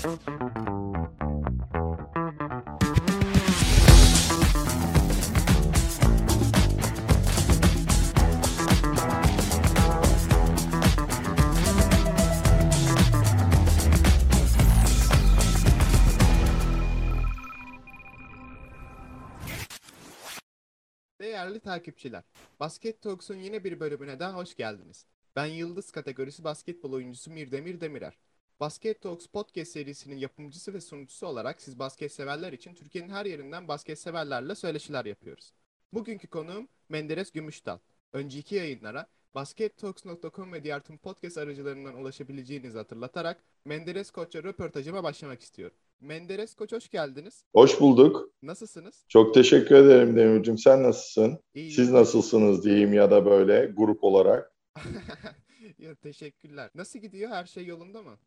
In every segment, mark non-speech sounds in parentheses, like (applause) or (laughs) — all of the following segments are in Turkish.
Değerli takipçiler, Basket Talks'un yeni bir bölümüne daha hoş geldiniz. Ben Yıldız kategorisi basketbol oyuncusu Mirdemir Demirer. Basket Talks podcast serisinin yapımcısı ve sunucusu olarak siz basket severler için Türkiye'nin her yerinden basket severlerle söyleşiler yapıyoruz. Bugünkü konuğum Menderes Gümüşdal. Önceki yayınlara baskettalks.com ve diğer tüm podcast aracılarından ulaşabileceğinizi hatırlatarak Menderes Koç'a röportajıma başlamak istiyorum. Menderes Koç hoş geldiniz. Hoş bulduk. Nasılsınız? Çok teşekkür ederim Demircim. Sen nasılsın? İyi. Siz nasılsınız diyeyim ya da böyle grup olarak. (laughs) ya, teşekkürler. Nasıl gidiyor? Her şey yolunda mı?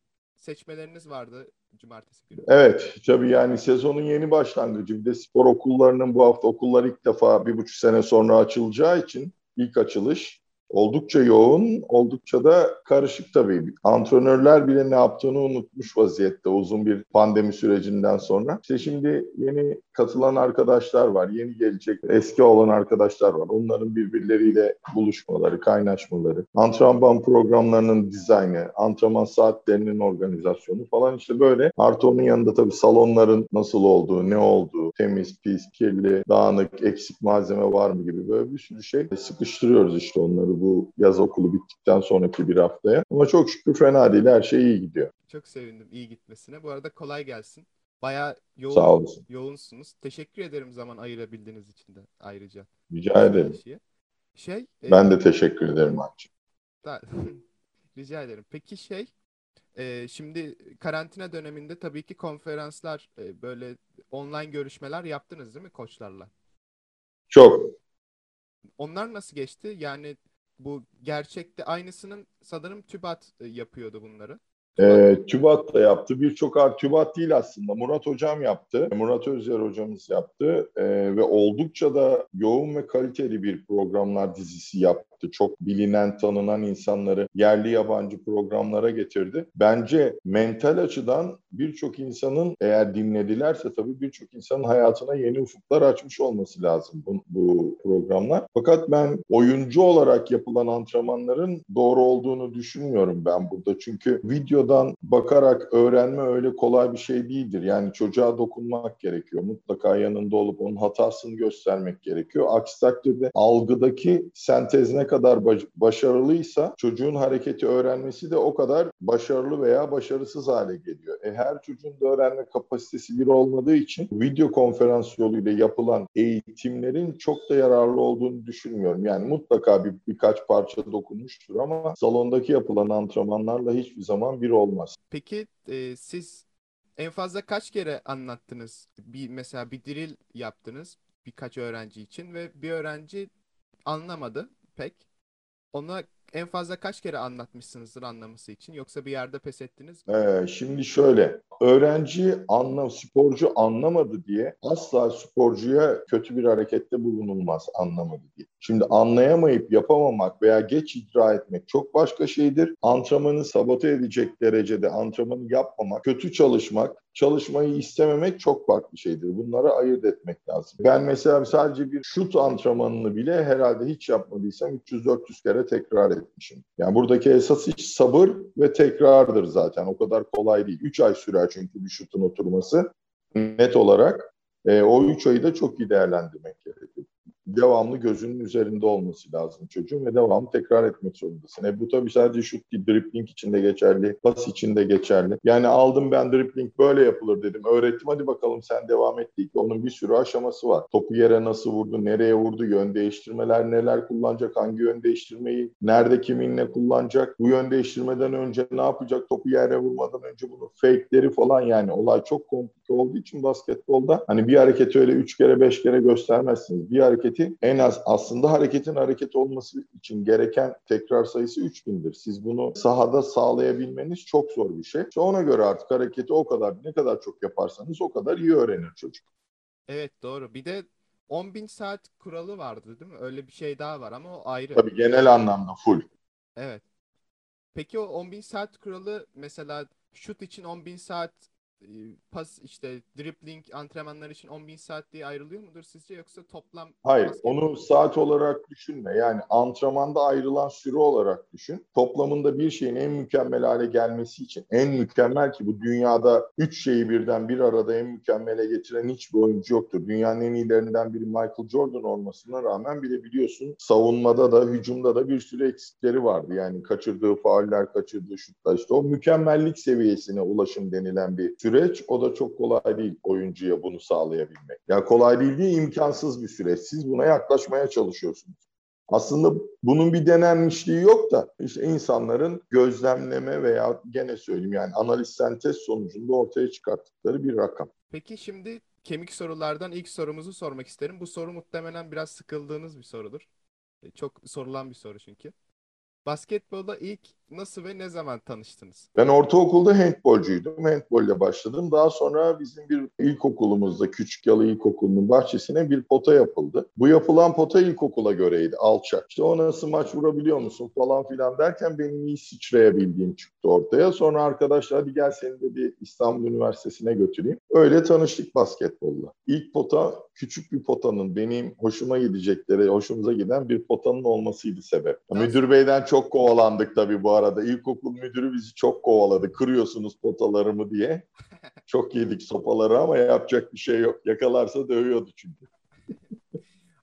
Seçmeleriniz vardı cumartesi günü. Evet, tabii yani sezonun yeni başlangıcı. Bir de spor okullarının bu hafta okullar ilk defa bir buçuk sene sonra açılacağı için ilk açılış oldukça yoğun, oldukça da karışık tabii. Antrenörler bile ne yaptığını unutmuş vaziyette uzun bir pandemi sürecinden sonra. İşte şimdi yeni katılan arkadaşlar var, yeni gelecek eski olan arkadaşlar var. Onların birbirleriyle buluşmaları, kaynaşmaları, antrenman programlarının dizaynı, antrenman saatlerinin organizasyonu falan işte böyle. Artı onun yanında tabii salonların nasıl olduğu, ne olduğu, temiz, pis, kirli, dağınık, eksik malzeme var mı gibi böyle bir sürü şey sıkıştırıyoruz işte onları bu yaz okulu bittikten sonraki bir haftaya. Ama çok şükür fena değil. Her şey iyi gidiyor. Çok sevindim iyi gitmesine. Bu arada kolay gelsin. Bayağı yoğun, Sağ olasın. yoğunsunuz. Teşekkür ederim zaman ayırabildiğiniz için de ayrıca. Rica ederim. Şey, şey e, Ben de teşekkür ederim Akçı. (laughs) rica ederim. Peki şey e, şimdi karantina döneminde tabii ki konferanslar e, böyle online görüşmeler yaptınız değil mi koçlarla? Çok. Onlar nasıl geçti? Yani bu gerçekte aynısının sanırım TÜBAT e, yapıyordu bunları. Ee, TÜBAT da yaptı. Birçok TÜBAT değil aslında. Murat Hocam yaptı. Murat Özyer hocamız yaptı. Ee, ve oldukça da yoğun ve kaliteli bir programlar dizisi yaptı. Çok bilinen, tanınan insanları yerli yabancı programlara getirdi. Bence mental açıdan birçok insanın eğer dinledilerse tabii birçok insanın hayatına yeni ufuklar açmış olması lazım bu, bu programlar. Fakat ben oyuncu olarak yapılan antrenmanların doğru olduğunu düşünmüyorum ben burada. Çünkü videodan bakarak öğrenme öyle kolay bir şey değildir. Yani çocuğa dokunmak gerekiyor. Mutlaka yanında olup onun hatasını göstermek gerekiyor. Aksi takdirde algıdaki sentez ne kadar baş- başarılıysa çocuğun hareketi öğrenmesi de o kadar başarılı veya başarısız hale geliyor. E, her çocuğun da öğrenme kapasitesi bir olmadığı için video konferans yoluyla yapılan eğitimlerin çok da yararlı olduğunu düşünmüyorum. Yani mutlaka bir birkaç parça dokunmuştur ama salondaki yapılan antrenmanlarla hiçbir zaman bir olmaz. Peki e, siz en fazla kaç kere anlattınız? Bir mesela bir drill yaptınız birkaç öğrenci için ve bir öğrenci anlamadı pek. Ona en fazla kaç kere anlatmışsınızdır anlaması için yoksa bir yerde pes ettiniz mi? Ee, şimdi şöyle, öğrenci anlam, sporcu anlamadı diye asla sporcuya kötü bir harekette bulunulmaz anlamadı diye. Şimdi anlayamayıp yapamamak veya geç icra etmek çok başka şeydir. Antrenmanı sabote edecek derecede antrenmanı yapmamak, kötü çalışmak, çalışmayı istememek çok farklı şeydir. Bunları ayırt etmek lazım. Ben mesela sadece bir şut antrenmanını bile herhalde hiç yapmadıysam 300-400 kere tekrar etmişim. Yani buradaki esas iş sabır ve tekrardır zaten. O kadar kolay değil. 3 ay sürer çünkü bir şutun oturması net olarak. E, o 3 ayı da çok iyi değerlendirmek gerekiyor devamlı gözünün üzerinde olması lazım çocuğun ve devamlı tekrar etmek zorundasın. E bu tabii sadece şut değil, dribbling için de geçerli, pas için de geçerli. Yani aldım ben dribbling böyle yapılır dedim. Öğrettim hadi bakalım sen devam et değil ki. Onun bir sürü aşaması var. Topu yere nasıl vurdu, nereye vurdu, yön değiştirmeler neler kullanacak, hangi yön değiştirmeyi, nerede kiminle kullanacak, bu yön değiştirmeden önce ne yapacak, topu yere vurmadan önce bunu fake'leri falan yani olay çok komplike olduğu için basketbolda hani bir hareketi öyle üç kere beş kere göstermezsiniz. Bir hareketi en az aslında hareketin hareket olması için gereken tekrar sayısı 3000'dir. Siz bunu sahada sağlayabilmeniz çok zor bir şey. İşte ona göre artık hareketi o kadar ne kadar çok yaparsanız o kadar iyi öğrenir çocuk. Evet doğru. Bir de 10.000 saat kuralı vardı değil mi? Öyle bir şey daha var ama o ayrı. Tabii genel anlamda full. Evet. Peki o 10.000 saat kuralı mesela şut için 10.000 saat e, pas işte dribbling antrenmanlar için 10.000 saat diye ayrılıyor mudur sizce yoksa toplam Hayır, onu saat olarak düşünme. Yani antrenmanda ayrılan süre olarak düşün. Toplamında bir şeyin en mükemmel hale gelmesi için en mükemmel ki bu dünyada üç şeyi birden bir arada en mükemmele getiren hiçbir oyuncu yoktur. Dünyanın en iyilerinden biri Michael Jordan olmasına rağmen bir de biliyorsun savunmada da hücumda da bir sürü eksikleri vardı. Yani kaçırdığı fauller, kaçırdığı şutlar işte o mükemmellik seviyesine ulaşım denilen bir süreç. O da çok kolay değil oyuncuya bunu sağlayabilmek. Ya kolay değil değil, imkansız bir süreç. Siz buna yaklaşmaya çalışıyorsunuz. Aslında bunun bir denenmişliği yok da işte insanların gözlemleme veya gene söyleyeyim yani analiz sentez sonucunda ortaya çıkarttıkları bir rakam. Peki şimdi kemik sorulardan ilk sorumuzu sormak isterim. Bu soru muhtemelen biraz sıkıldığınız bir sorudur. E, Çok sorulan bir soru çünkü. Basketbolda ilk nasıl ve ne zaman tanıştınız? Ben ortaokulda handbolcuydum. Handbolle başladım. Daha sonra bizim bir ilkokulumuzda Küçük Yalı İlkokulu'nun bahçesine bir pota yapıldı. Bu yapılan pota ilkokula göreydi. Alçak. İşte o nasıl maç vurabiliyor musun falan filan derken benim iyi sıçrayabildiğim çıktı ortaya. Sonra arkadaşlar hadi gel seni de bir İstanbul Üniversitesi'ne götüreyim. Öyle tanıştık basketbolla. İlk pota küçük bir potanın benim hoşuma gidecekleri, hoşumuza giden bir potanın olmasıydı sebep. Müdür beyden çok kovalandık tabii bu arada. İlkokul müdürü bizi çok kovaladı. Kırıyorsunuz potalarımı diye. (laughs) Çok yedik sopaları ama yapacak bir şey yok. Yakalarsa dövüyordu çünkü.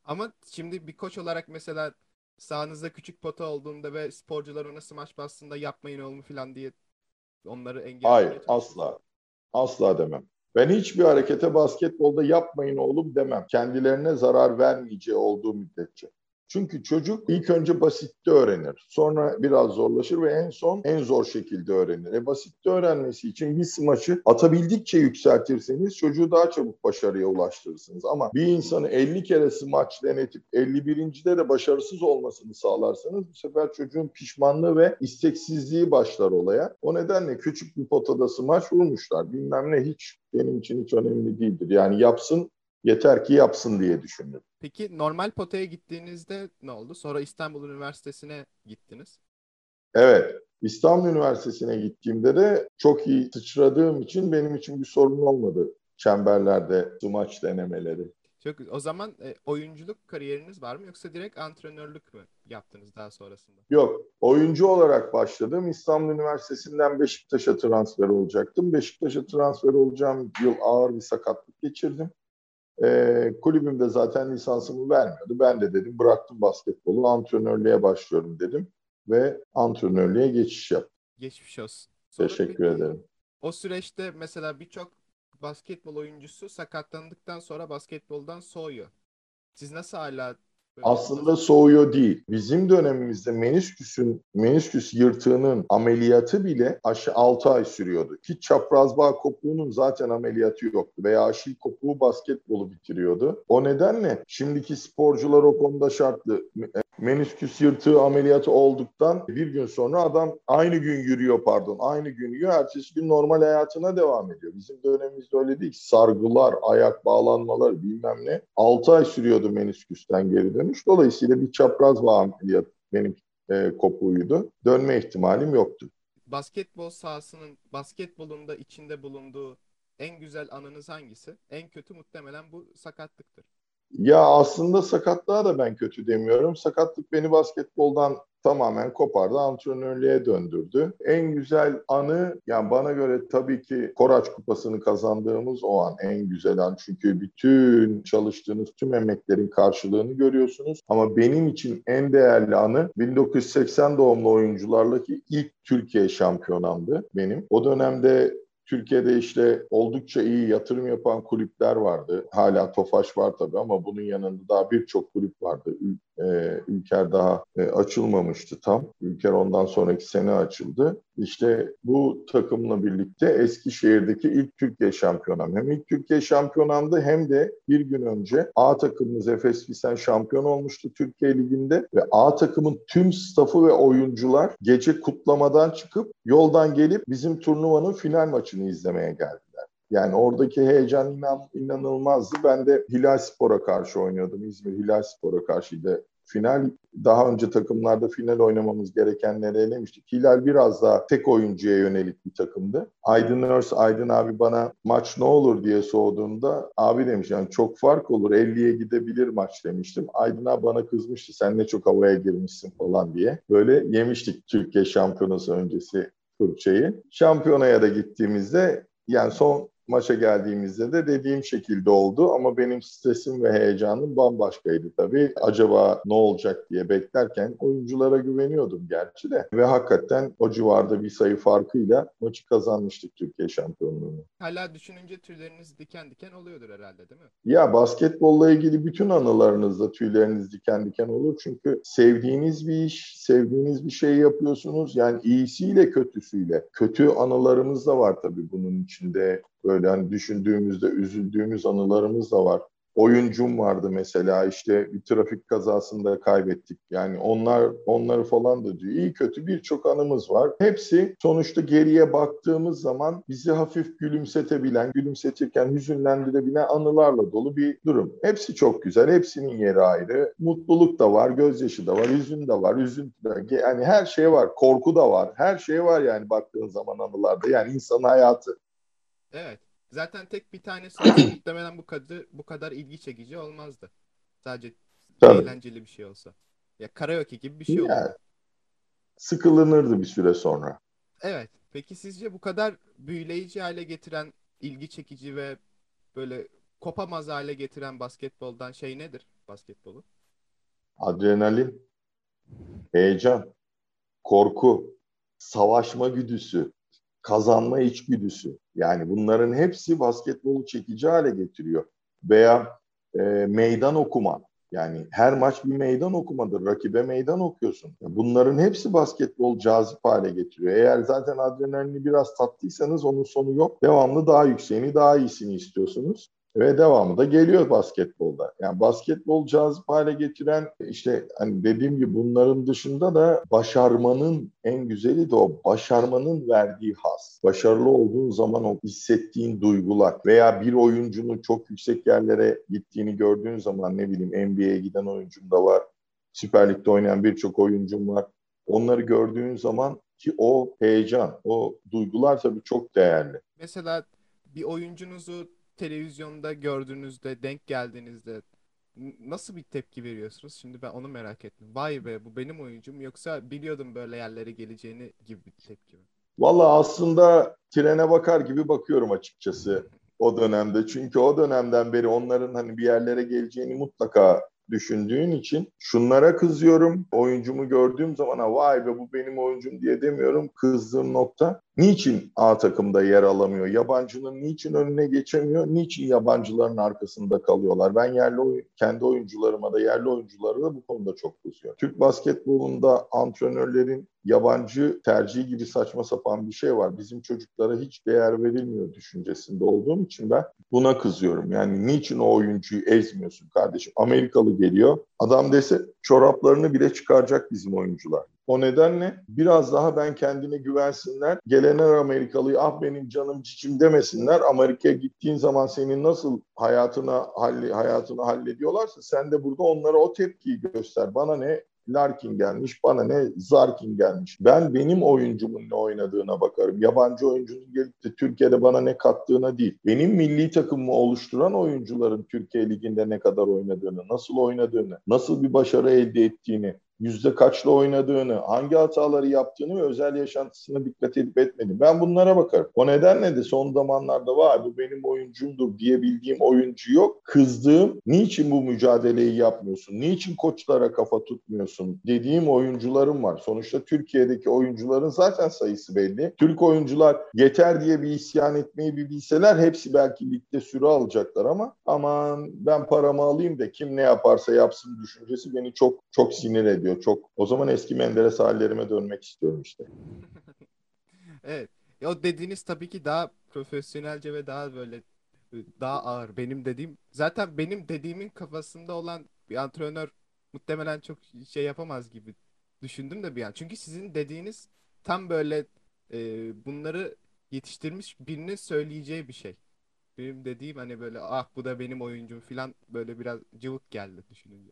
Ama şimdi bir koç olarak mesela sahanızda küçük pota olduğunda ve sporcular ona smaç bastığında yapmayın oğlum falan diye onları engellemeye Hayır asla. Asla demem. Ben hiçbir harekete basketbolda yapmayın oğlum demem. Kendilerine zarar vermeyeceği olduğu müddetçe. Çünkü çocuk ilk önce basitte öğrenir. Sonra biraz zorlaşır ve en son en zor şekilde öğrenir. E basitte öğrenmesi için bir smaçı atabildikçe yükseltirseniz çocuğu daha çabuk başarıya ulaştırırsınız. Ama bir insanı 50 kere smaç denetip 51. de başarısız olmasını sağlarsanız bu sefer çocuğun pişmanlığı ve isteksizliği başlar olaya. O nedenle küçük bir potada smaç vurmuşlar. Bilmem ne hiç benim için hiç önemli değildir. Yani yapsın yeter ki yapsın diye düşündüm. Peki normal potaya gittiğinizde ne oldu? Sonra İstanbul Üniversitesi'ne gittiniz. Evet. İstanbul Üniversitesi'ne gittiğimde de çok iyi sıçradığım için benim için bir sorun olmadı çemberlerde smaç denemeleri. Çok o zaman e, oyunculuk kariyeriniz var mı yoksa direkt antrenörlük mü yaptınız daha sonrasında? Yok. Oyuncu olarak başladım. İstanbul Üniversitesi'nden Beşiktaş'a transfer olacaktım. Beşiktaş'a transfer olacağım yıl ağır bir sakatlık geçirdim. Ee, kulübüm de zaten lisansımı vermiyordu. Ben de dedim bıraktım basketbolu antrenörlüğe başlıyorum dedim. Ve antrenörlüğe geçiş yaptım. Geçmiş olsun. Sonra Teşekkür peki, ederim. O süreçte mesela birçok basketbol oyuncusu sakatlandıktan sonra basketboldan soğuyor. Siz nasıl hala Aslında soğuyor değil. Bizim dönemimizde menisküsün, menisküs yırtığının ameliyatı bile aşağı 6 ay sürüyordu. Ki çapraz bağ kopuğunun zaten ameliyatı yoktu. Veya aşil kopuğu basketbolu bitiriyordu. O nedenle şimdiki sporcular o konuda şartlı. Menisküs yırtığı ameliyatı olduktan bir gün sonra adam aynı gün yürüyor pardon. Aynı gün yürüyor. Ertesi gün normal hayatına devam ediyor. Bizim dönemimizde öyle değil. Sargılar, ayak bağlanmaları bilmem ne. 6 ay sürüyordu menisküsten geri dönüş. Dolayısıyla bir çapraz bağ ameliyatı benim e, kopuğuydu. Dönme ihtimalim yoktu. basketbol sahasının basketbolunda içinde bulunduğu en güzel anınız hangisi? En kötü muhtemelen bu sakatlıktır. Ya aslında sakatlığa da ben kötü demiyorum. Sakatlık beni basketboldan tamamen kopardı, antrenörlüğe döndürdü. En güzel anı yani bana göre tabii ki Koraç Kupası'nı kazandığımız o an en güzel an. Çünkü bütün çalıştığınız tüm emeklerin karşılığını görüyorsunuz. Ama benim için en değerli anı 1980 doğumlu oyuncularla ilk Türkiye şampiyonamdı benim. O dönemde Türkiye'de işte oldukça iyi yatırım yapan kulüpler vardı. Hala Tofaş var tabii ama bunun yanında daha birçok kulüp vardı. Ül- e, Ülker daha e, açılmamıştı tam. Ülker ondan sonraki sene açıldı. İşte bu takımla birlikte Eskişehir'deki ilk Türkiye şampiyonam. Hem ilk Türkiye şampiyonamdı hem de bir gün önce A takımımız Efes Pilsen şampiyon olmuştu Türkiye Ligi'nde ve A takımın tüm stafı ve oyuncular gece kutlamadan çıkıp yoldan gelip bizim turnuvanın final maçını izlemeye geldiler. Yani oradaki heyecan inan, inanılmazdı. Ben de Hilal Spor'a karşı oynuyordum. İzmir Hilal Spor'a karşıydı final daha önce takımlarda final oynamamız gerekenleri elemiştik. Hilal biraz daha tek oyuncuya yönelik bir takımdı. Aydın Örs, Aydın abi bana maç ne olur diye sorduğunda abi demiş yani çok fark olur 50'ye gidebilir maç demiştim. Aydın abi bana kızmıştı sen ne çok havaya girmişsin falan diye. Böyle yemiştik Türkiye şampiyonası öncesi fırçayı. Şampiyonaya da gittiğimizde yani son maça geldiğimizde de dediğim şekilde oldu ama benim stresim ve heyecanım bambaşkaydı tabii. Acaba ne olacak diye beklerken oyunculara güveniyordum gerçi de ve hakikaten o civarda bir sayı farkıyla maçı kazanmıştık Türkiye şampiyonluğunu. Hala düşününce tüyleriniz diken diken oluyordur herhalde değil mi? Ya basketbolla ilgili bütün anılarınızda tüyleriniz diken diken olur çünkü sevdiğiniz bir iş, sevdiğiniz bir şey yapıyorsunuz. Yani iyisiyle kötüsüyle. Kötü anılarımız da var tabii bunun içinde. Böyle hani düşündüğümüzde üzüldüğümüz anılarımız da var. Oyuncum vardı mesela işte bir trafik kazasında kaybettik. Yani onlar onları falan da diyor. İyi kötü birçok anımız var. Hepsi sonuçta geriye baktığımız zaman bizi hafif gülümsetebilen, gülümsetirken hüzünlendirebilen anılarla dolu bir durum. Hepsi çok güzel. Hepsinin yeri ayrı. Mutluluk da var, gözyaşı da var, hüzün de var, üzüntü de Yani her şey var. Korku da var. Her şey var yani baktığın zaman anılarda. Yani insan hayatı. Evet. Zaten tek bir tanesi (clears throat) muhtemelen bu kadar bu kadar ilgi çekici olmazdı. Sadece Tabii. eğlenceli bir şey olsa. Ya karaoke gibi bir şey olurdu. sıkılınırdı bir süre sonra. Evet. Peki sizce bu kadar büyüleyici hale getiren, ilgi çekici ve böyle kopamaz hale getiren basketboldan şey nedir? Basketbolu. Adrenalin, heyecan, korku, savaşma güdüsü, kazanma içgüdüsü. Yani bunların hepsi basketbolu çekici hale getiriyor. Veya e, meydan okuma. Yani her maç bir meydan okumadır. Rakibe meydan okuyorsun. Bunların hepsi basketbol cazip hale getiriyor. Eğer zaten adrenalini biraz tattıysanız onun sonu yok. Devamlı daha yükseğini, daha iyisini istiyorsunuz. Ve devamı da geliyor basketbolda. Yani basketbol cazip hale getiren işte hani dediğim gibi bunların dışında da başarmanın en güzeli de o başarmanın verdiği has. Başarılı olduğun zaman o hissettiğin duygular veya bir oyuncunun çok yüksek yerlere gittiğini gördüğün zaman ne bileyim NBA'ye giden oyuncum da var. Süper Lig'de oynayan birçok oyuncum var. Onları gördüğün zaman ki o heyecan, o duygular tabii çok değerli. Mesela bir oyuncunuzu televizyonda gördüğünüzde, denk geldiğinizde nasıl bir tepki veriyorsunuz? Şimdi ben onu merak ettim. Vay be bu benim oyuncum yoksa biliyordum böyle yerlere geleceğini gibi bir tepki mi? Valla aslında trene bakar gibi bakıyorum açıkçası o dönemde. Çünkü o dönemden beri onların hani bir yerlere geleceğini mutlaka düşündüğün için şunlara kızıyorum. Oyuncumu gördüğüm zaman vay be bu benim oyuncum diye demiyorum. Kızdığım nokta niçin A takımda yer alamıyor? Yabancının niçin önüne geçemiyor? Niçin yabancıların arkasında kalıyorlar? Ben yerli oyun, kendi oyuncularıma da yerli oyunculara da bu konuda çok kızıyorum. Türk basketbolunda antrenörlerin yabancı tercihi gibi saçma sapan bir şey var. Bizim çocuklara hiç değer verilmiyor düşüncesinde olduğum için ben buna kızıyorum. Yani niçin o oyuncuyu ezmiyorsun kardeşim? Amerikalı geliyor. Adam dese çoraplarını bile çıkaracak bizim oyuncular. O nedenle biraz daha ben kendine güvensinler. Gelenler Amerikalıyı ah benim canım cicim demesinler. Amerika'ya gittiğin zaman senin nasıl hayatına halli, hayatını hallediyorlarsa sen de burada onlara o tepkiyi göster. Bana ne Larkin gelmiş, bana ne Zarkin gelmiş. Ben benim oyuncumun ne oynadığına bakarım. Yabancı oyuncunun gelip de Türkiye'de bana ne kattığına değil. Benim milli takımımı oluşturan oyuncuların Türkiye Ligi'nde ne kadar oynadığını, nasıl oynadığını, nasıl bir başarı elde ettiğini, yüzde kaçla oynadığını, hangi hataları yaptığını ve özel yaşantısına dikkat edip etmediğini. Ben bunlara bakarım. O nedenle de son zamanlarda var bu benim oyuncumdur diyebildiğim oyuncu yok. Kızdığım niçin bu mücadeleyi yapmıyorsun? Niçin koçlara kafa tutmuyorsun? Dediğim oyuncularım var. Sonuçta Türkiye'deki oyuncuların zaten sayısı belli. Türk oyuncular yeter diye bir isyan etmeyi bir bilseler hepsi belki ligde süre alacaklar ama aman ben paramı alayım da kim ne yaparsa yapsın düşüncesi beni çok çok sinir ediyor oluyor. Çok o zaman eski Menderes hallerime dönmek istiyorum işte. (laughs) evet. Ya dediğiniz tabii ki daha profesyonelce ve daha böyle daha ağır. Benim dediğim zaten benim dediğimin kafasında olan bir antrenör muhtemelen çok şey yapamaz gibi düşündüm de bir an. Çünkü sizin dediğiniz tam böyle e, bunları yetiştirmiş birinin söyleyeceği bir şey. Benim dediğim hani böyle ah bu da benim oyuncum falan böyle biraz cıvık geldi düşününce.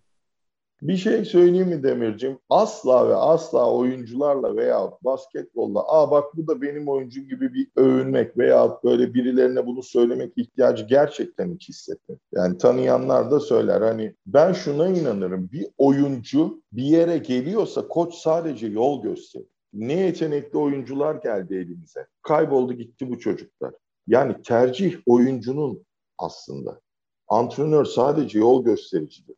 Bir şey söyleyeyim mi Demircim? Asla ve asla oyuncularla veya basketbolla aa bak bu da benim oyuncum gibi bir övünmek veya böyle birilerine bunu söylemek ihtiyacı gerçekten hiç hissetmiyorum. Yani tanıyanlar da söyler hani ben şuna inanırım bir oyuncu bir yere geliyorsa koç sadece yol gösterir. Ne yetenekli oyuncular geldi elimize. Kayboldu gitti bu çocuklar. Yani tercih oyuncunun aslında. Antrenör sadece yol göstericidir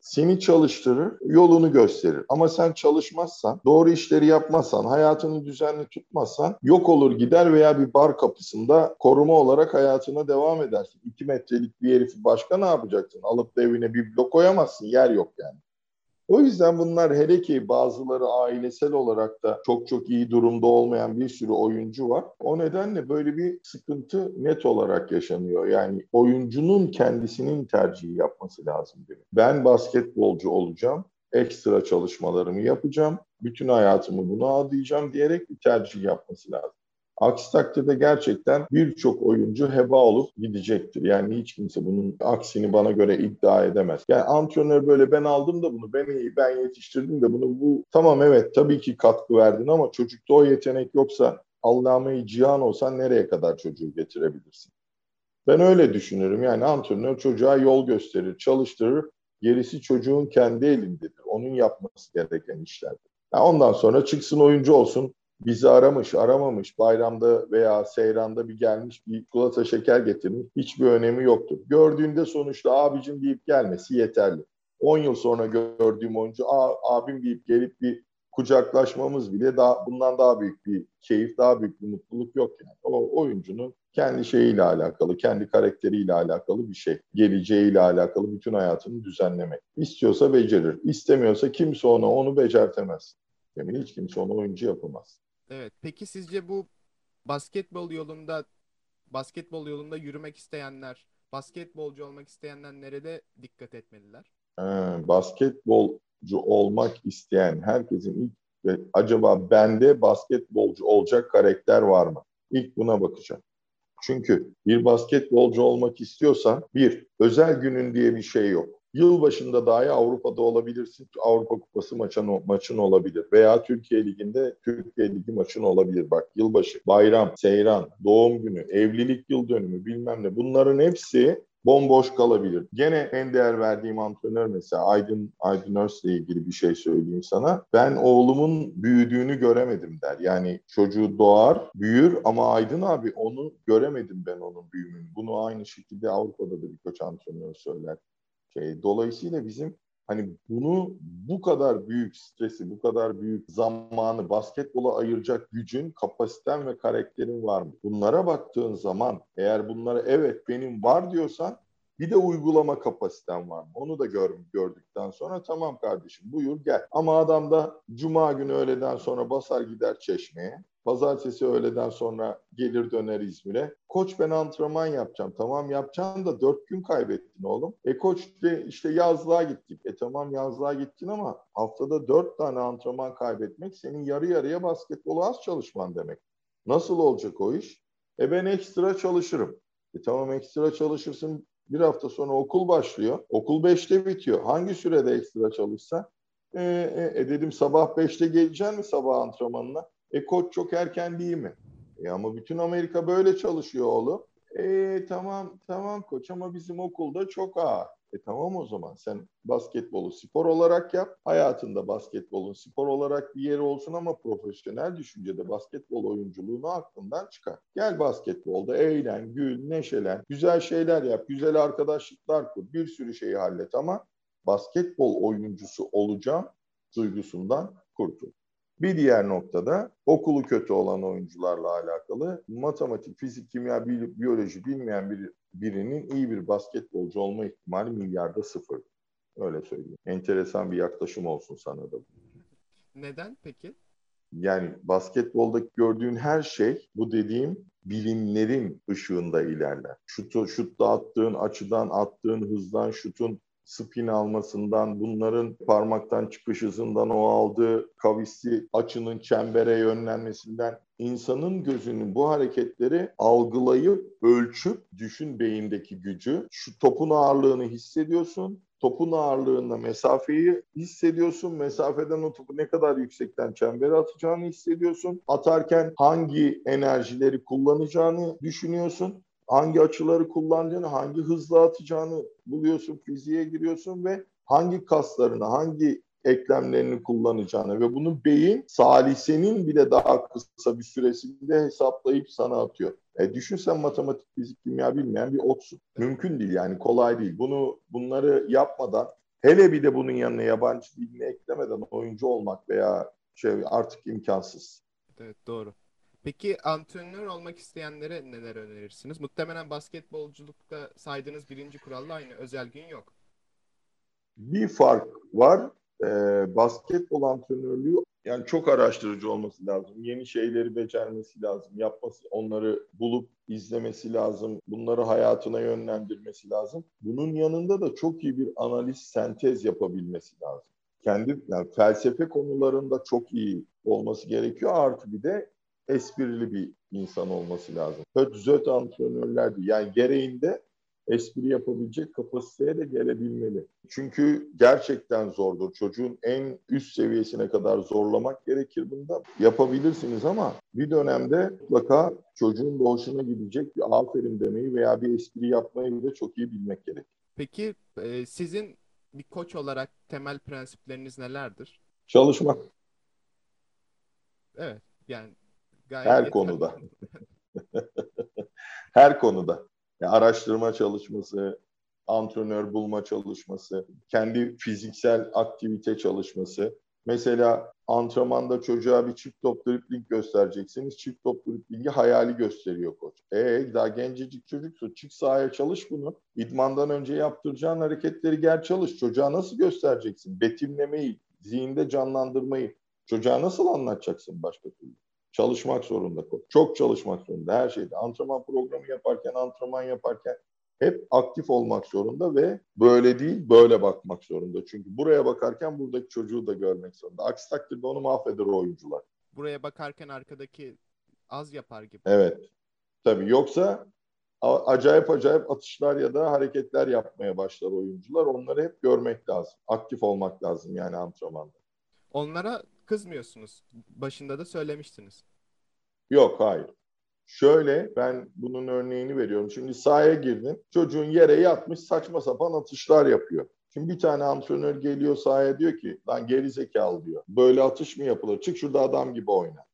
seni çalıştırır, yolunu gösterir. Ama sen çalışmazsan, doğru işleri yapmazsan, hayatını düzenli tutmazsan yok olur gider veya bir bar kapısında koruma olarak hayatına devam edersin. İki metrelik bir herifi başka ne yapacaksın? Alıp da evine bir blok koyamazsın, yer yok yani. O yüzden bunlar hele ki bazıları ailesel olarak da çok çok iyi durumda olmayan bir sürü oyuncu var. O nedenle böyle bir sıkıntı net olarak yaşanıyor. Yani oyuncunun kendisinin tercihi yapması lazım. Benim. Ben basketbolcu olacağım ekstra çalışmalarımı yapacağım, bütün hayatımı buna adayacağım diyerek bir tercih yapması lazım. Aksi takdirde gerçekten birçok oyuncu heba olup gidecektir. Yani hiç kimse bunun aksini bana göre iddia edemez. Yani antrenör böyle ben aldım da bunu, ben iyi, ben yetiştirdim de bunu bu tamam evet tabii ki katkı verdin ama çocukta o yetenek yoksa Allame-i Cihan olsan nereye kadar çocuğu getirebilirsin? Ben öyle düşünürüm. Yani antrenör çocuğa yol gösterir, çalıştırır. Gerisi çocuğun kendi elindedir. Onun yapması gereken işlerdir. Yani ondan sonra çıksın oyuncu olsun bizi aramış, aramamış, bayramda veya seyranda bir gelmiş bir çikolata şeker getirmiş hiçbir önemi yoktur. Gördüğünde sonuçta abicim deyip gelmesi yeterli. 10 yıl sonra gördüğüm oyuncu abim deyip gelip bir kucaklaşmamız bile daha bundan daha büyük bir keyif, daha büyük bir mutluluk yok yani. O oyuncunun kendi şeyiyle alakalı, kendi karakteriyle alakalı bir şey. Geleceğiyle alakalı bütün hayatını düzenlemek. İstiyorsa becerir. İstemiyorsa kimse ona onu becertemez. Demin hiç kimse onu oyuncu yapamaz. Evet. Peki sizce bu basketbol yolunda basketbol yolunda yürümek isteyenler, basketbolcu olmak isteyenler nerede dikkat etmeliler? Ee, basketbolcu olmak isteyen herkesin ilk ve acaba bende basketbolcu olacak karakter var mı? İlk buna bakacağım. Çünkü bir basketbolcu olmak istiyorsan bir özel günün diye bir şey yok. Yılbaşında dahi Avrupa'da olabilirsin. Avrupa Kupası maçın, maçın olabilir. Veya Türkiye Ligi'nde Türkiye Ligi maçın olabilir. Bak yılbaşı, bayram, seyran, doğum günü, evlilik yıl dönümü bilmem ne bunların hepsi bomboş kalabilir. Gene en değer verdiğim antrenör mesela Aydın Aydın Örs'le ilgili bir şey söyleyeyim sana. Ben oğlumun büyüdüğünü göremedim der. Yani çocuğu doğar, büyür ama Aydın abi onu göremedim ben onun büyümünü. Bunu aynı şekilde Avrupa'da da birkaç antrenör söyler şey. Dolayısıyla bizim hani bunu bu kadar büyük stresi, bu kadar büyük zamanı basketbola ayıracak gücün, kapasiten ve karakterin var mı? Bunlara baktığın zaman eğer bunlara evet benim var diyorsan bir de uygulama kapasiten var mı? Onu da gör, gördükten sonra tamam kardeşim buyur gel. Ama adam da cuma günü öğleden sonra basar gider çeşmeye. Pazartesi öğleden sonra gelir döner İzmir'e. Koç ben antrenman yapacağım. Tamam yapacaksın da dört gün kaybettin oğlum. E koç de işte yazlığa gittik. E tamam yazlığa gittin ama haftada dört tane antrenman kaybetmek senin yarı yarıya basketbolu az çalışman demek. Nasıl olacak o iş? E ben ekstra çalışırım. E tamam ekstra çalışırsın. Bir hafta sonra okul başlıyor. Okul beşte bitiyor. Hangi sürede ekstra çalışsa? E, e, e dedim sabah beşte geleceksin mi sabah antrenmanına? E koç çok erken değil mi? E ama bütün Amerika böyle çalışıyor oğlum. E tamam tamam koç ama bizim okulda çok ağır. E tamam o zaman sen basketbolu spor olarak yap. Hayatında basketbolun spor olarak bir yeri olsun ama profesyonel düşüncede basketbol oyunculuğunu aklından çıkar. Gel basketbolda eğlen, gül, neşelen, güzel şeyler yap, güzel arkadaşlıklar kur, bir sürü şeyi hallet ama basketbol oyuncusu olacağım duygusundan kurtul. Bir diğer noktada okulu kötü olan oyuncularla alakalı matematik, fizik, kimya, biyoloji bilmeyen bir, birinin iyi bir basketbolcu olma ihtimali milyarda sıfır. Öyle söyleyeyim. Enteresan bir yaklaşım olsun sana da. Neden peki? Yani basketbolda gördüğün her şey bu dediğim bilimlerin ışığında ilerler. Şutu, şutta attığın açıdan, attığın hızdan, şutun spin almasından, bunların parmaktan çıkış hızından o aldığı kavisli açının çembere yönlenmesinden insanın gözünün bu hareketleri algılayıp ölçüp düşün beyindeki gücü. Şu topun ağırlığını hissediyorsun topun ağırlığında mesafeyi hissediyorsun. Mesafeden o topu ne kadar yüksekten çembere atacağını hissediyorsun. Atarken hangi enerjileri kullanacağını düşünüyorsun. Hangi açıları kullanacağını, hangi hızla atacağını buluyorsun, fiziğe giriyorsun ve hangi kaslarını, hangi eklemlerini kullanacağını ve bunu beyin salisenin bile daha kısa bir süresinde hesaplayıp sana atıyor. E düşünsen matematik, fizik, kimya bilmeyen bir otsun. Mümkün değil yani kolay değil. Bunu bunları yapmadan hele bir de bunun yanına yabancı dilini eklemeden oyuncu olmak veya şey artık imkansız. Evet doğru. Peki antrenör olmak isteyenlere neler önerirsiniz? Muhtemelen basketbolculukta saydığınız birinci kuralla aynı özel gün yok. Bir fark var e, basketbol antrenörlüğü yani çok araştırıcı olması lazım. Yeni şeyleri becermesi lazım. Yapması, onları bulup izlemesi lazım. Bunları hayatına yönlendirmesi lazım. Bunun yanında da çok iyi bir analiz, sentez yapabilmesi lazım. Kendi yani felsefe konularında çok iyi olması gerekiyor. Artı bir de esprili bir insan olması lazım. Höt zöt antrenörlerdi. Yani gereğinde espri yapabilecek kapasiteye de gelebilmeli. Çünkü gerçekten zordur. Çocuğun en üst seviyesine kadar zorlamak gerekir bunda. Yapabilirsiniz ama bir dönemde mutlaka çocuğun da hoşuna gidecek bir aferin demeyi veya bir espri yapmayı da çok iyi bilmek gerekir. Peki e, sizin bir koç olarak temel prensipleriniz nelerdir? Çalışmak. Evet. Yani gayet her konuda. (laughs) her konuda. Yani araştırma çalışması, antrenör bulma çalışması, kendi fiziksel aktivite çalışması. Mesela antrenmanda çocuğa bir çift top dribling göstereceksiniz. Çift top driblingi hayali gösteriyor koç. E daha gencecik çocuksun. Çık sahaya çalış bunu. İdmandan önce yaptıracağın hareketleri gel çalış. Çocuğa nasıl göstereceksin? Betimlemeyi, zihinde canlandırmayı. Çocuğa nasıl anlatacaksın başka türlü? Çalışmak zorunda. Çok çalışmak zorunda her şeyde. Antrenman programı yaparken, antrenman yaparken hep aktif olmak zorunda ve böyle değil böyle bakmak zorunda. Çünkü buraya bakarken buradaki çocuğu da görmek zorunda. Aksi takdirde onu mahveder o oyuncular. Buraya bakarken arkadaki az yapar gibi. Evet. Tabii yoksa acayip acayip atışlar ya da hareketler yapmaya başlar oyuncular. Onları hep görmek lazım. Aktif olmak lazım yani antrenmanda. Onlara kızmıyorsunuz. Başında da söylemiştiniz. Yok hayır. Şöyle ben bunun örneğini veriyorum. Şimdi sahaya girdin. Çocuğun yere yatmış saçma sapan atışlar yapıyor. Şimdi bir tane antrenör geliyor sahaya diyor ki lan geri zekalı diyor. Böyle atış mı yapılır? Çık şurada adam gibi oyna.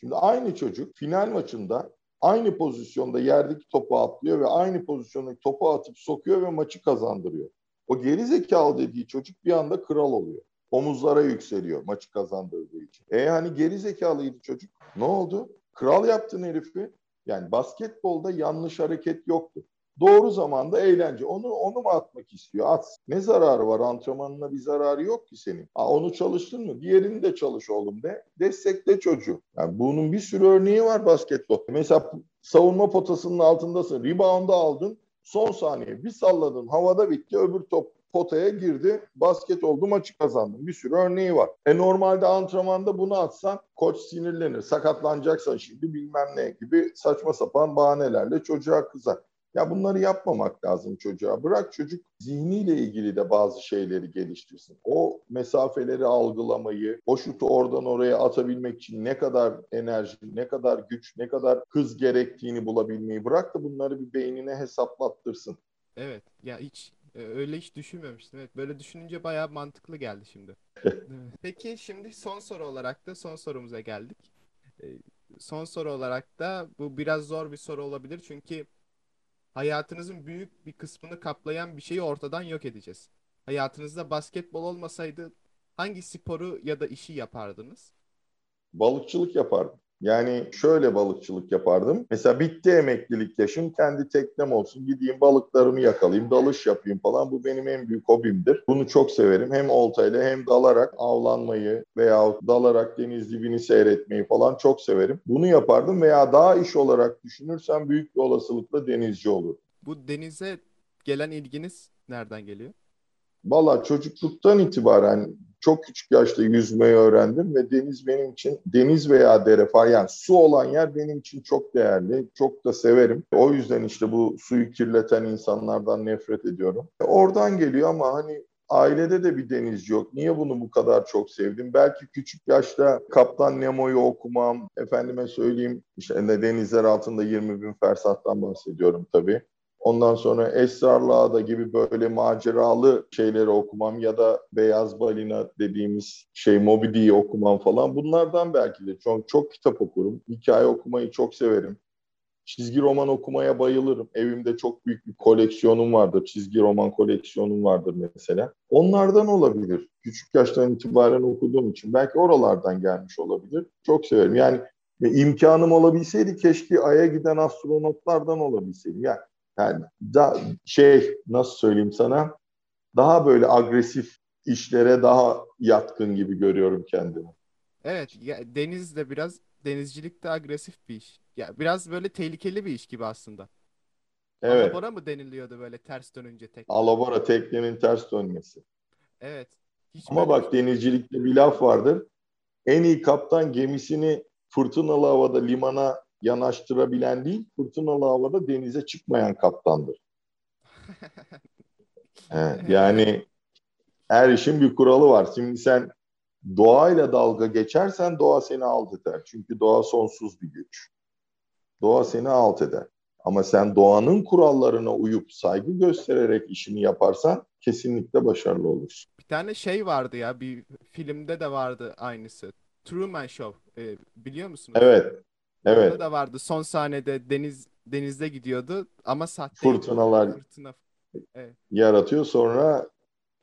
Şimdi aynı çocuk final maçında aynı pozisyonda yerdeki topu atlıyor ve aynı pozisyondaki topu atıp sokuyor ve maçı kazandırıyor. O geri zekalı dediği çocuk bir anda kral oluyor omuzlara yükseliyor maçı kazandırdığı için. E hani geri zekalıydı çocuk. Ne oldu? Kral yaptın herifi. Yani basketbolda yanlış hareket yoktu. Doğru zamanda eğlence. Onu onu mu atmak istiyor? At. Ne zararı var? Antrenmanına bir zararı yok ki senin. Ha, onu çalıştın mı? Diğerini de çalış oğlum de. Destekle çocuğu. Yani bunun bir sürü örneği var basketbol. Mesela savunma potasının altındasın. Rebound'u aldın. Son saniye bir salladın. Havada bitti. Öbür top potaya girdi. Basket oldu maçı kazandım. Bir sürü örneği var. E normalde antrenmanda bunu atsan koç sinirlenir. Sakatlanacaksan şimdi bilmem ne gibi saçma sapan bahanelerle çocuğa kızar. Ya bunları yapmamak lazım çocuğa. Bırak çocuk zihniyle ilgili de bazı şeyleri geliştirsin. O mesafeleri algılamayı, o şutu oradan oraya atabilmek için ne kadar enerji, ne kadar güç, ne kadar hız gerektiğini bulabilmeyi bırak da bunları bir beynine hesaplattırsın. Evet. Ya hiç ee, öyle hiç düşünmemiştim. Evet, böyle düşününce bayağı mantıklı geldi şimdi. (laughs) Peki şimdi son soru olarak da son sorumuza geldik. Ee, son soru olarak da bu biraz zor bir soru olabilir çünkü hayatınızın büyük bir kısmını kaplayan bir şeyi ortadan yok edeceğiz. Hayatınızda basketbol olmasaydı hangi sporu ya da işi yapardınız? Balıkçılık yapardım. Yani şöyle balıkçılık yapardım. Mesela bitti emeklilik yaşım kendi teknem olsun gideyim balıklarımı yakalayayım dalış yapayım falan. Bu benim en büyük hobimdir. Bunu çok severim. Hem oltayla hem dalarak avlanmayı veya dalarak deniz dibini seyretmeyi falan çok severim. Bunu yapardım veya daha iş olarak düşünürsem büyük bir olasılıkla denizci olur. Bu denize gelen ilginiz nereden geliyor? Valla çocukluktan itibaren çok küçük yaşta yüzmeyi öğrendim ve deniz benim için deniz veya dere falan yani su olan yer benim için çok değerli. Çok da severim. O yüzden işte bu suyu kirleten insanlardan nefret ediyorum. Oradan geliyor ama hani ailede de bir denizci yok. Niye bunu bu kadar çok sevdim? Belki küçük yaşta Kaptan Nemo'yu okumam, efendime söyleyeyim işte denizler altında 20 bin fersattan bahsediyorum tabii. Ondan sonra Esrarlı Ağda gibi böyle maceralı şeyleri okumam ya da Beyaz Balina dediğimiz şey Moby Dick'i okumam falan. Bunlardan belki de çok, çok kitap okurum. Hikaye okumayı çok severim. Çizgi roman okumaya bayılırım. Evimde çok büyük bir koleksiyonum vardır. Çizgi roman koleksiyonum vardır mesela. Onlardan olabilir. Küçük yaştan itibaren okuduğum için. Belki oralardan gelmiş olabilir. Çok severim. Yani imkanım olabilseydi keşke Ay'a giden astronotlardan olabilseydim. Yani yani da şey nasıl söyleyeyim sana daha böyle agresif işlere daha yatkın gibi görüyorum kendimi. Evet, ya, deniz de biraz denizcilik de agresif bir iş. Ya biraz böyle tehlikeli bir iş gibi aslında. Evet. Alabora mı deniliyordu böyle ters dönünce tek? Alabora teknenin ters dönmesi. Evet. Hiç Ama bak denizcilikte bir laf vardır. En iyi kaptan gemisini fırtınalı havada limana yanaştırabilen değil, fırtınalı havada denize çıkmayan kaptandır. (laughs) Yani her işin bir kuralı var. Şimdi sen doğayla dalga geçersen doğa seni alt eder. Çünkü doğa sonsuz bir güç. Doğa seni alt eder. Ama sen doğanın kurallarına uyup saygı göstererek işini yaparsan kesinlikle başarılı olursun. Bir tane şey vardı ya bir filmde de vardı aynısı. Truman Show. Ee, biliyor musunuz? Evet, evet. Orada da vardı. Son sahnede deniz denizde gidiyordu ama sahte Fırtınalar fırtına. yaratıyor. Sonra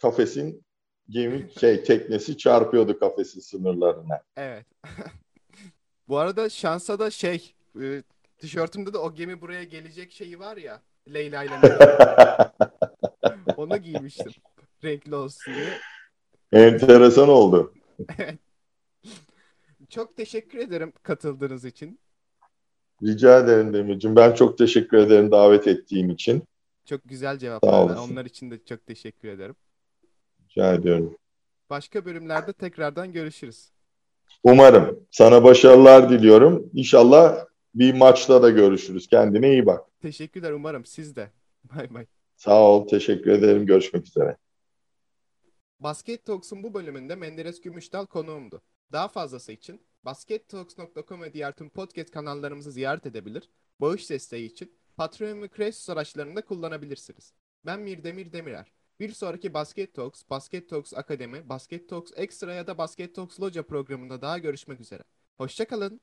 kafesin gemi (laughs) şey teknesi çarpıyordu kafesin sınırlarına. Evet. (laughs) Bu arada şansa da şey e, tişörtümde de o gemi buraya gelecek şeyi var ya Leyla ile Mecnun. Onu giymiştim. Renkli olsun diye. Enteresan oldu. (laughs) Çok teşekkür ederim katıldığınız için. Rica ederim Demircim. Ben çok teşekkür ederim davet ettiğin için. Çok güzel cevaplar. Onlar için de çok teşekkür ederim. Rica ediyorum. Başka bölümlerde tekrardan görüşürüz. Umarım. Sana başarılar diliyorum. İnşallah bir maçta da görüşürüz. Kendine iyi bak. Teşekkürler umarım siz de. (laughs) Bay bay. Sağ ol. Teşekkür ederim. Görüşmek üzere. Basket Talks'un bu bölümünde Menderes Gümüşdal konuğumdu. Daha fazlası için baskettalks.com ve diğer tüm podcast kanallarımızı ziyaret edebilir, bağış desteği için Patreon ve Kresus araçlarını kullanabilirsiniz. Ben Mirdemir Demirer. Bir sonraki Basket Talks, Basket Talks Akademi, Basket Talks Extra ya da Basket Talks Loca programında daha görüşmek üzere. Hoşçakalın.